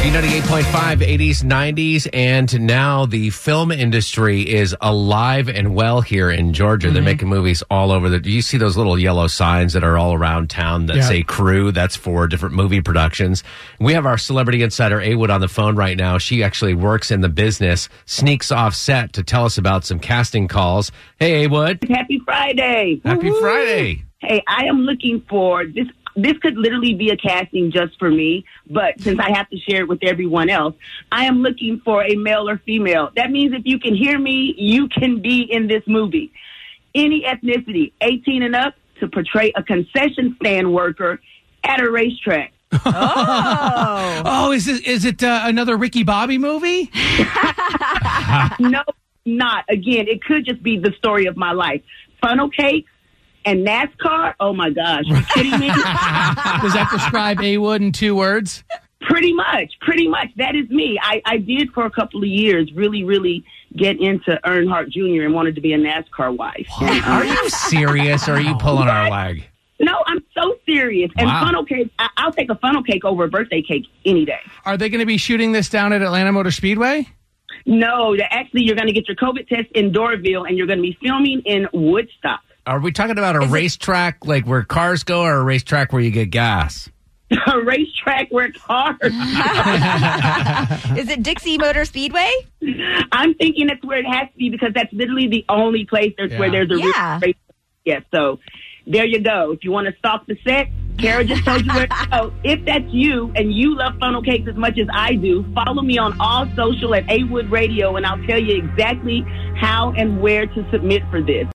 B98.5, 80s, 90s, and now the film industry is alive and well here in Georgia. Mm-hmm. They're making movies all over the. Do you see those little yellow signs that are all around town that Yeah. say crew? That's for different movie productions. We have our celebrity insider, A Wood, on the phone right now. She actually works in the business, sneaks off set to tell us about some casting calls. Hey, A Wood. Happy Friday. Happy Friday. Hey, I am looking for this. This could literally be a casting just for me, but since I have to share it with everyone else, I am looking for a male or female. That means if you can hear me, you can be in this movie. Any ethnicity, 18 and up, to portray a concession stand worker at a racetrack. Oh, oh is it is it uh, another Ricky Bobby movie? no, not. Again, it could just be the story of my life. Funnel cakes and NASCAR. Oh my gosh, you kidding me? Does that describe A Wood in two words? Pretty much, pretty much. That is me. I, I did for a couple of years really, really get into Earnhardt Jr. and wanted to be a NASCAR wife. And, Are um, you serious or are you pulling our leg? no, I'm so serious. And Wow. funnel cake, I, I'll take a funnel cake over a birthday cake any day. Are they going to be shooting this down at Atlanta Motor Speedway? No, actually you're going to get your COVID test in Doraville and you're going to be filming in Woodstock. Are we talking about a racetrack like where cars go or a racetrack where you get gas? A racetrack where cars. Is it Dixie Motor Speedway? I'm thinking that's where it has to be because that's literally the only place there's where there's a real Yeah. race. Yeah, so there you go. If you want to stalk the set, Kara just told you where to go. If that's you and you love funnel cakes as much as I do, follow me on all social at A Wood Radio and I'll tell you exactly how and where to submit for this.